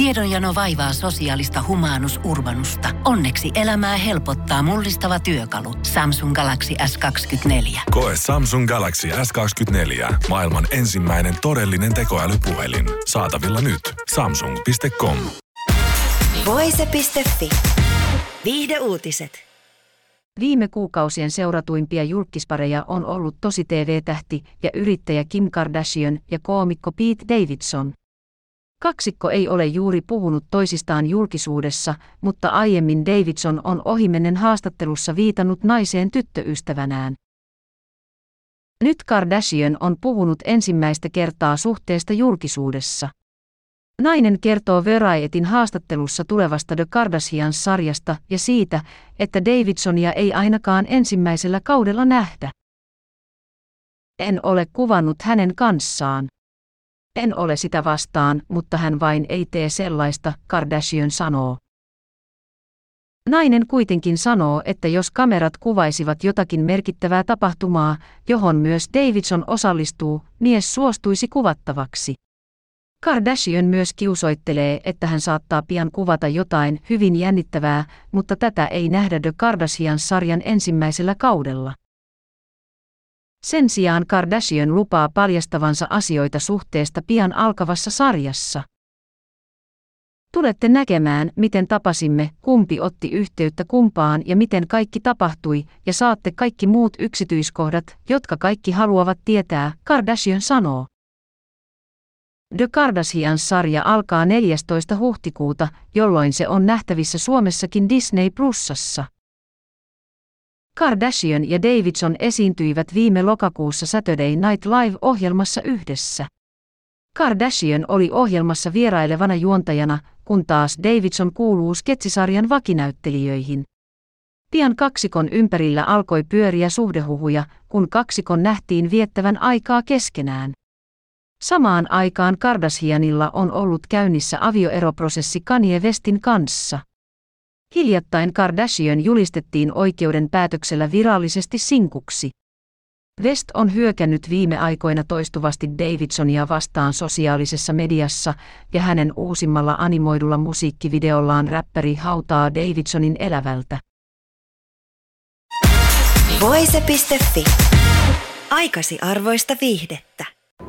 Tiedonjano vaivaa sosiaalista humanus urbanusta. Onneksi elämää helpottaa mullistava työkalu. Samsung Galaxy S24. Koe Samsung Galaxy S24. Maailman ensimmäinen todellinen tekoälypuhelin. Saatavilla nyt. Samsung.com. Voise.fi. Viihde uutiset. Viime kuukausien seuratuimpia julkispareja on ollut tosi TV-tähti ja yrittäjä Kim Kardashian ja koomikko Pete Davidson. Kaksikko ei ole juuri puhunut toisistaan julkisuudessa, mutta aiemmin Davidson on ohimennen haastattelussa viitannut naiseen tyttöystävänään. Nyt Kardashian on puhunut ensimmäistä kertaa suhteesta julkisuudessa. Nainen kertoo Varietin haastattelussa tulevasta The Kardashians-sarjasta ja siitä, että Davidsonia ei ainakaan ensimmäisellä kaudella nähdä. En ole kuvannut hänen kanssaan. En ole sitä vastaan, mutta hän vain ei tee sellaista, Kardashian sanoo. Nainen kuitenkin sanoo, että jos kamerat kuvaisivat jotakin merkittävää tapahtumaa, johon myös Davidson osallistuu, mies suostuisi kuvattavaksi. Kardashian myös kiusoittelee, että hän saattaa pian kuvata jotain hyvin jännittävää, mutta tätä ei nähdä The Kardashian-sarjan ensimmäisellä kaudella. Sen sijaan Kardashian lupaa paljastavansa asioita suhteesta pian alkavassa sarjassa. Tulette näkemään, miten tapasimme, kumpi otti yhteyttä kumpaan ja miten kaikki tapahtui, ja saatte kaikki muut yksityiskohdat, jotka kaikki haluavat tietää, Kardashian sanoo. The Kardashians-sarja alkaa 14. huhtikuuta, jolloin se on nähtävissä Suomessakin Disney Plusassa. Kardashian ja Davidson esiintyivät viime lokakuussa Saturday Night Live-ohjelmassa yhdessä. Kardashian oli ohjelmassa vierailevana juontajana, kun taas Davidson kuuluu sketsisarjan vakinäyttelijöihin. Pian kaksikon ympärillä alkoi pyöriä suhdehuhuja, kun kaksikon nähtiin viettävän aikaa keskenään. Samaan aikaan Kardashianilla on ollut käynnissä avioeroprosessi Kanye Westin kanssa. Hiljattain Kardashian julistettiin oikeuden päätöksellä virallisesti sinkuksi. West on hyökännyt viime aikoina toistuvasti Davidsonia vastaan sosiaalisessa mediassa ja hänen uusimmalla animoidulla musiikkivideollaan räppäri hautaa Davidsonin elävältä. Voise.fi. Aikasi arvoista viihdettä.